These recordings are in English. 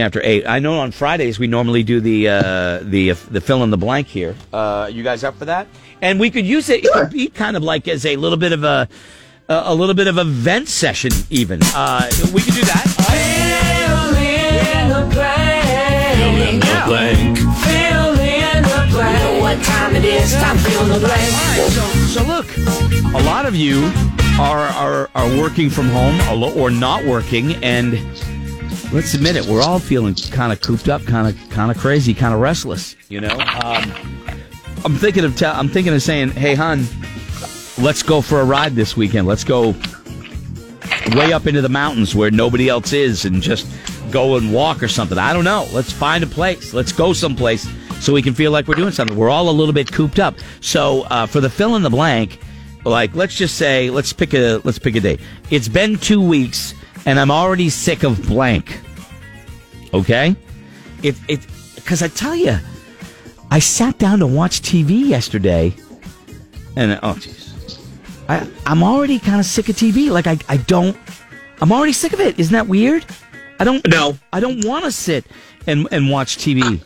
after eight. I know on Fridays we normally do the uh, the the fill in the blank here. Uh, you guys up for that? And we could use it, it could be kind of like as a little bit of a a a little bit of a vent session, even. Uh, we could do that. Fill in the blank. Fill in the blank. Fill in the blank. You know what time it is? Time fill in the blank. Right, so, so look, a lot of you are are, are working from home or not working, and let's admit it, we're all feeling kind of cooped up, kind of kind of crazy, kind of restless. You know, um, I'm thinking of tell I'm thinking of saying, hey, hon, let's go for a ride this weekend. Let's go way up into the mountains where nobody else is, and just go and walk or something. I don't know. Let's find a place. Let's go someplace so we can feel like we're doing something. We're all a little bit cooped up. So uh, for the fill in the blank, like let's just say let's pick a let's pick a date. It's been two weeks and I'm already sick of blank. Okay, it it because I tell you, I sat down to watch TV yesterday, and oh jeez, I I'm already kind of sick of TV. Like I I don't. I'm already sick of it. Isn't that weird? I don't. No. I don't want to sit and and watch TV.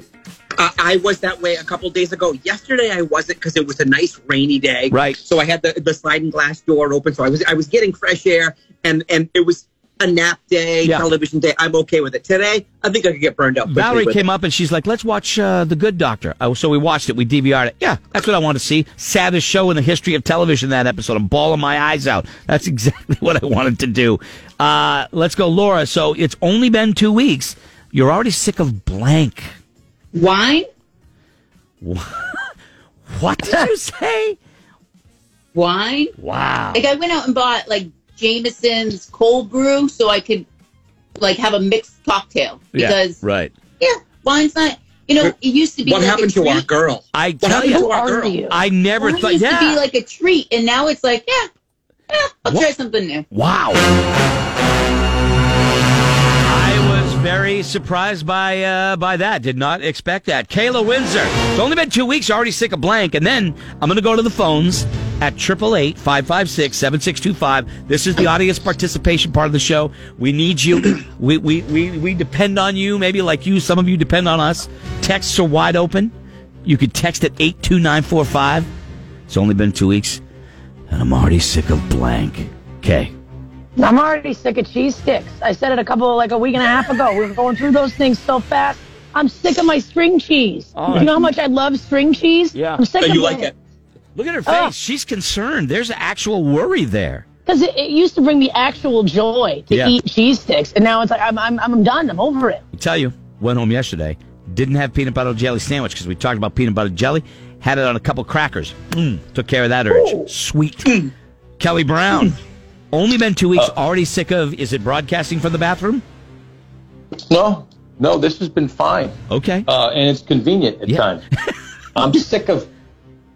Uh, I was that way a couple days ago. Yesterday I wasn't because it was a nice rainy day. Right. So I had the, the sliding glass door open, so I was I was getting fresh air, and and it was a nap day, Yeah. television day. I'm okay with it. Today I think I could get burned out. quickly Valerie came it. up and she's like, "Let's watch uh, The Good Doctor." Oh, so we watched it. We DVR'd it. Yeah, that's what I want to see. Saddest show in the history of television. That episode. I'm bawling my eyes out. That's exactly what I wanted to do. Uh, let's go, Laura. So it's only been two weeks. You're already sick of blank. Wine? What did you say? Wine? Wow. Like I went out and bought like Jameson's cold brew so I could like have a mixed cocktail because right. yeah, wine's not. You know, it used to be What like happened a to our treat. girl? I What tell happened you, to our girl? you? I never Wine thought. used Yeah. to be like a treat, and now it's like yeah, yeah, I'll What? try something new. Wow. I was very surprised by uh, by that. Did not expect that. Kayla Windsor. It's only been two weeks. You're already sick of blank. And then I'm going to go to the phones at 888-556-7625. This is the audience participation part of the show. We need you. we, we, we, we depend on you. Maybe like you, some of you depend on us. Texts are wide open. You could text at 82945. It's only been two weeks. And I'm already sick of blank. Okay. I'm already sick of cheese sticks. I said it a couple, like a week and a half ago. We were going through those things so fast. I'm sick of my string cheese. Oh. you know how much I love string cheese? Yeah. I'm sick So of you like it? Look at her face. Oh. She's concerned. There's actual worry there. Because it, it used to bring me actual joy to Yeah. eat cheese sticks, and now it's like I'm, I'm, I'm done. I'm over it. I tell you, went home yesterday, didn't have peanut butter jelly sandwich because we talked about peanut butter jelly. Had it on a couple crackers. Mm, took care of that urge. Sweet. Kelly Brown. Only been two weeks. already sick of. Is it broadcasting from the bathroom? No, no, this has been fine. Okay. Uh, and it's convenient at Yeah. times. I'm sick of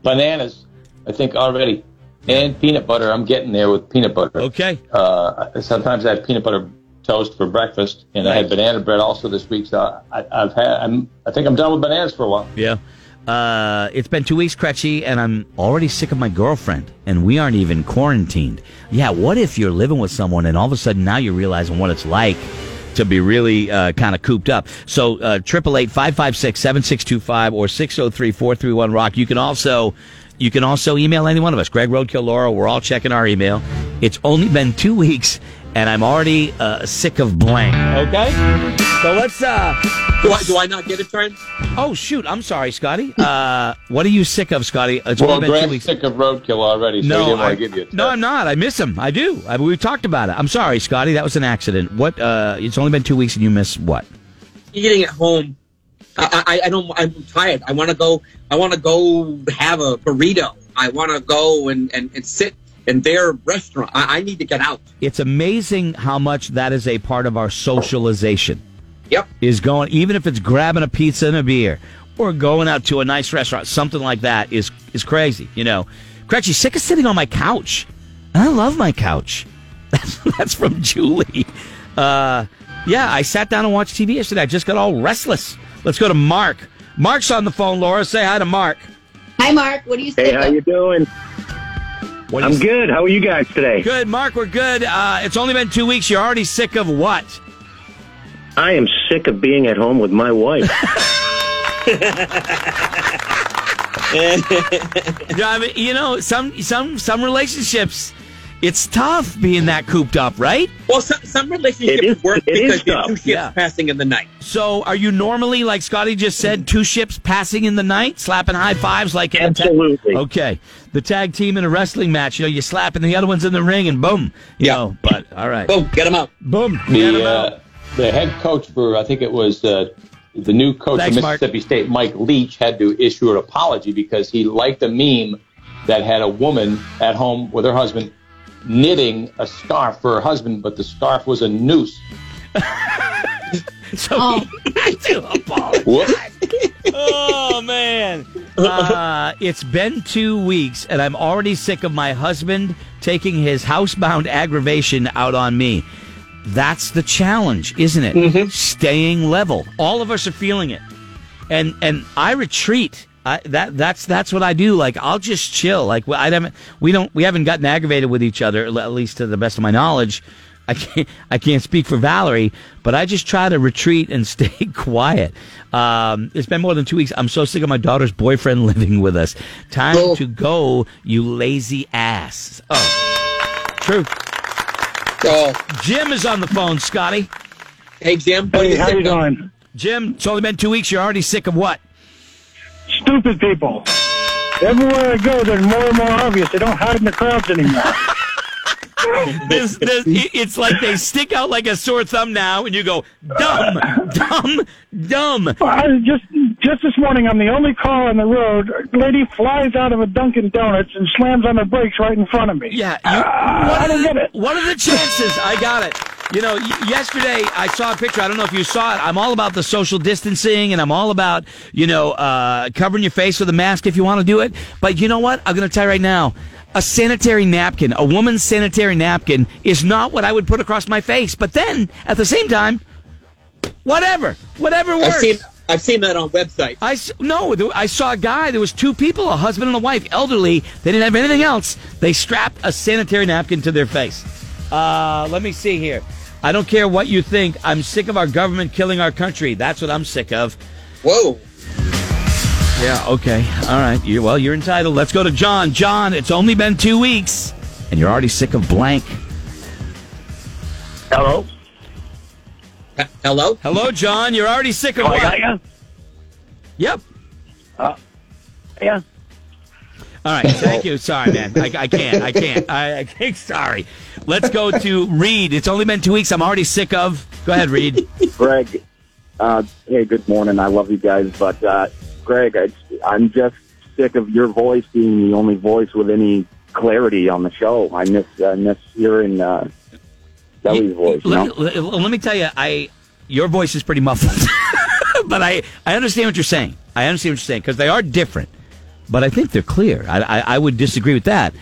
bananas, I think, already. And peanut butter. I'm getting there with peanut butter. Okay. Uh, sometimes I have peanut butter toast for breakfast, and I had banana bread also this week. So I, I've had. I'm. I think I'm done with bananas for a while. Yeah. Uh, it's been two weeks, Cretchy, and I'm already sick of my girlfriend, and we aren't even quarantined. Yeah, what if you're living with someone and all of a sudden now you're realizing what it's like to be really uh, kind of cooped up? So, uh, triple eight five five six seven six two five or six zero three four three one rock. You can also you can also email any one of us, Greg Roadkill, Laura. We're all checking our email. It's only been two weeks, and I'm already uh, sick of blank. Okay, so let's. uh Do I, do I not get a turn? Oh shoot! I'm sorry, Scotty. Uh, what are you sick of, Scotty? It's Well, only been two Greg's weeks. sick of roadkill already, so No, I, to give you a no, I'm not. I miss him. I do. I, we've talked about it. I'm sorry, Scotty. That was an accident. What? Uh, it's only been two weeks, and you miss what? Eating at home. I, I, I don't. I'm tired. I want to go. I want to go have a burrito. I want to go and, and, and sit in their restaurant. I, I need to get out. It's amazing how much that is a part of our socialization. Yep. Is going even if it's grabbing a pizza and a beer, or going out to a nice restaurant, something like that is is crazy. You know, Cratchy, sick of sitting on my couch. I love my couch. That's, that's from Julie. Uh, yeah, I sat down and watched TV yesterday. I just got all restless. Let's go to Mark. Mark's on the phone. Laura, say hi to Mark. Hi, Mark. What do you say? Hey, think? how you doing? What I'm you- good. How are you guys today? Good, Mark. We're good. Uh, it's only been two weeks. You're already sick of what? I am sick of being at home with my wife. Yeah, I mean, you know, some some some relationships, it's tough being that cooped up, right? Well, some, some relationships It is- work because they're two ships yeah. passing in the night. So, are you normally like Scotty just said, two ships passing in the night, slapping high fives like in a ta- Absolutely. okay, the tag team in a wrestling match, you know, you slapping the other ones in the ring, and boom, you Yeah. know. But all right, Boom, get them out. boom, get 'em The, out. uh, the head coach for, I think it was uh, the new coach Thanks, of Mark. Mississippi State, Mike Leach, had to issue an apology because he liked a meme that had a woman at home with her husband knitting a scarf for her husband, but the scarf was a noose. So Oh. he had to apologize. Whoop. oh man uh, it's been two weeks and i'm already sick of my husband taking his housebound aggravation out on me that's the challenge isn't it staying level all of us are feeling it and and i retreat I, that that's that's what I do. Like I'll just chill. Like I haven't we don't we haven't gotten aggravated with each other at least to the best of my knowledge. I can't I can't speak for Valerie, but I just try to retreat and stay quiet. Um, it's been more than two weeks. I'm so sick of my daughter's boyfriend living with us. Time Oh. to go, you lazy ass. Oh, true. Oh, Jim is on the phone, Scotty. hey Jim, Hey, how you doing? Jim, it's only been two weeks. You're already sick of what? Stupid people. Everywhere I go, they're more and more obvious. They don't hide in the crowds anymore. This, this, it's like they stick out like a sore thumb now, and you go dumb, dumb, dumb. I just just this morning, I'm the only car on the road. A lady flies out of a Dunkin' Donuts and slams on the brakes right in front of me. Yeah, you, what I don't the- get it. What are the chances? I got it. You know, yesterday I saw a picture. I don't know if you saw it. I'm all about the social distancing, and I'm all about you know uh, covering your face with a mask if you want to do it. But you know what? I'm going to tell you right now. A sanitary napkin, a woman's sanitary napkin, is not what I would put across my face. But then, at the same time, whatever, whatever works. I've seen I've seen that on websites. I no, I saw a guy. There was two people, a husband and a wife, elderly. They didn't have anything else. They strapped a sanitary napkin to their face. Uh, let me see here. I don't care what you think. I'm sick of our government killing our country. That's what I'm sick of. Whoa. Yeah. Okay. All right. You, well, you're entitled. Let's go to John. John, it's only been two weeks, and you're already sick of blank. Hello? H- Hello. Hello, John. You're already sick of Oh, I what? got ya? Yep. Yeah. All right. Thank you. Sorry, man. I, I can't. I can't. I, I can't. Sorry. Let's go to Reed. It's only been two weeks. I'm already sick of. Go ahead, Reed. Greg, uh, hey, good morning. I love you guys, but uh, Greg, I, I'm just sick of your voice being the only voice with any clarity on the show. I miss I miss hearing uh, Kelly's voice. You Let, know? let, let me tell you, I your voice is pretty muffled, but I I understand what you're saying. I understand what you're saying because they are different, but I think they're clear. I, I I would disagree with that,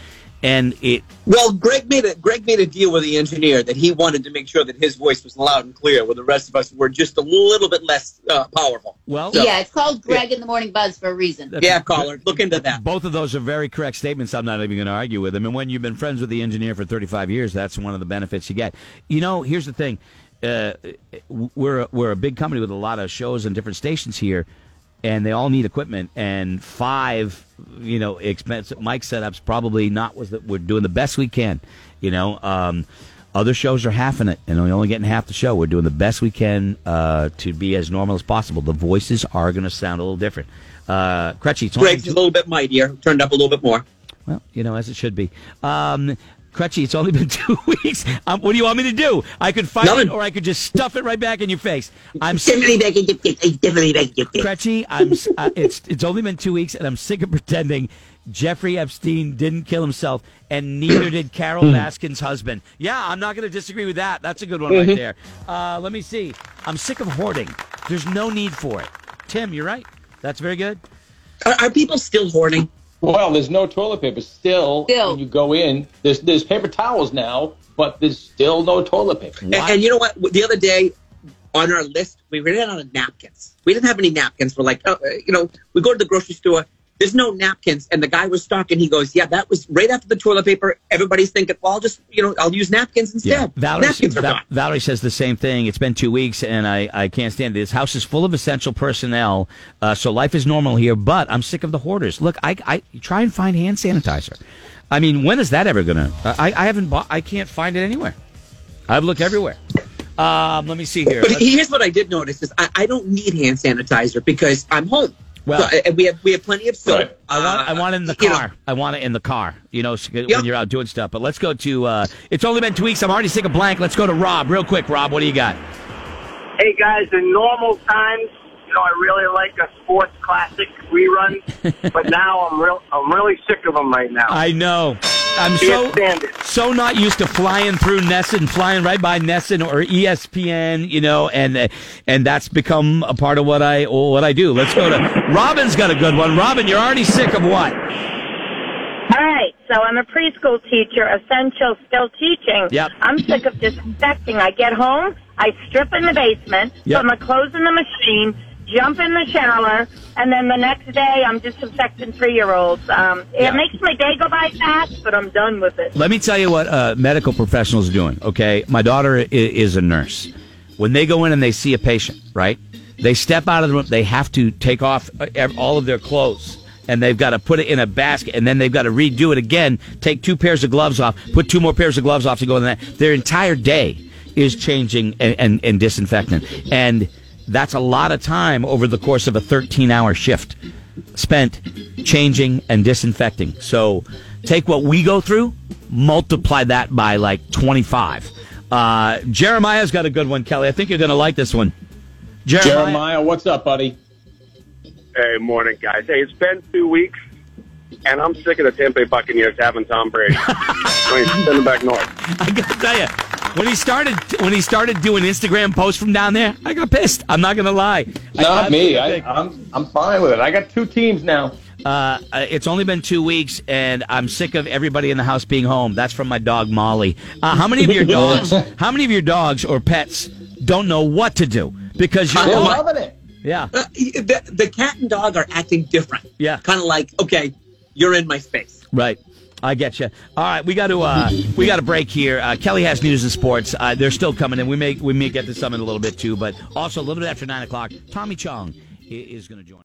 and it Well, Greg made a Greg made a deal with the engineer that he wanted to make sure that his voice was loud and clear, where the rest of us were just a little bit less uh, powerful. well Yeah, it's called Greg in the Morning Buzz for a reason. That's- Yeah, caller, look into that. Both of those are very correct statements. I'm not even going to argue with them. And when you've been friends with the engineer for 35 years, that's one of the benefits you get. You know, here's the thing: uh, we're we're a big company with a lot of shows and different stations here, and they all need equipment. And five, you know, expensive mic setups probably not was that we're doing the best we can. You know. Um, other shows are halving it, and we're only getting half the show. We're doing the best we can uh, to be as normal as possible. The voices are going to sound a little different. Uh, Crutchy, Greg's a little bit mightier, turned up a little bit more. well, you know, as it should be. Um, Crutchy, it's only been two weeks. Um, what do you want me to do? I could fight it, or I could just stuff it right back in your face. I'm Definitely back in your face. Definitely back in your face. Crutchy. I'm. Uh, it's it's only been two weeks, and I'm sick of pretending Jeffrey Epstein didn't kill himself, and neither did Carole Baskin's husband. Yeah, I'm not going to disagree with that. That's a good one right there. Uh, let me see. I'm sick of hoarding. There's no need for it. Tim, you're right. That's very good. Are, are people still hoarding? Well, there's no toilet paper. Still, Still. when you go in, there's there's paper towels now, but there's still no toilet paper. And, and you know what? The other day on our list, we ran out of napkins. We didn't have any napkins. We're like, oh, uh, you know, we go to the grocery store there's no napkins. And the guy was talking. He goes, yeah, that was right after the toilet paper. Everybody's thinking, well, I'll just, you know, I'll use napkins instead. Valerie, napkins are Val-. Valerie says the same thing. It's been two weeks, and I, I can't stand it. This house is full of essential personnel, uh, so life is normal here. But I'm sick of the hoarders. Look, I, I try and find hand sanitizer. I mean, when is that ever gonna? I, I haven't bought. I can't find it anywhere. I've looked everywhere. Um, let me see here. But Let's- here's what I did notice is I, I don't need hand sanitizer because I'm home. Well- So, and we have we have plenty of soap. Right. I want, I want it in the you know, car. I want it in the car. You know, so when Yeah. you're out doing stuff. But let's go to. Uh, it's only been two weeks. I'm already sick of blank. Let's go to Rob real quick. Rob, what do you got? Hey guys, in normal times, you know, I really like a sports classic rerun, but now I'm real, I'm really sick of them right now. I know. I'm so stand so not used to flying through NESN, flying right by NESN or ESPN, you know, and uh, and that's become a part of what I what I do. Let's go to Robin's got a good one. Robin, you're already sick of what? All right, so I'm a preschool teacher, essential still teaching. Yep. I'm sick of disinfecting. I get home, I strip in the basement, Yep. put my clothes in the machine, jump in the shower, and then the next day I'm disinfecting three-year-olds. Um, it Yeah. makes my day go by fast, but I'm done with it. Let me tell you what uh, medical professionals are doing. Okay, my daughter i- is a nurse. When they go in and they see a patient, right? They step out of the room. They have to take off uh, all of their clothes. And they've got to put it in a basket, and then they've got to redo it again. Take two pairs of gloves off, put two more pairs of gloves off to go in that. Their entire day is changing and, and, and disinfecting, and that's a lot of time over the course of a 13-hour shift spent changing and disinfecting. So take what we go through, multiply that by like 25. Uh, Jeremiah's got a good one, Kelly. I think you're going to like this one. Jeremiah. Jeremiah, what's up, buddy? Hey, morning, guys. Hey, it's been two weeks, and I'm sick of the Tampa Bay Buccaneers having Tom Brady. I mean, send him back north. I got to tell you, when he started when he started doing Instagram posts from down there, I got pissed. I'm not going to lie. Not I, me. I, I'm I'm fine with it. I got two teams now. Uh, it's only been two weeks, and I'm sick of everybody in the house being home. That's from my dog Molly. Uh, how many of your dogs? how many of your dogs or pets don't know what to do because you're They're loving it. Yeah, Uh, the, the cat and dog are acting different. Yeah. Kind of like, okay, you're in my space. right. I get you. All right, we got to uh, we got a break here. Uh, Kelly has news and sports. Uh, they're still coming in. We may we may get to some in a little bit too, but also a little bit after nine o'clock, Tommy Chong is going to join.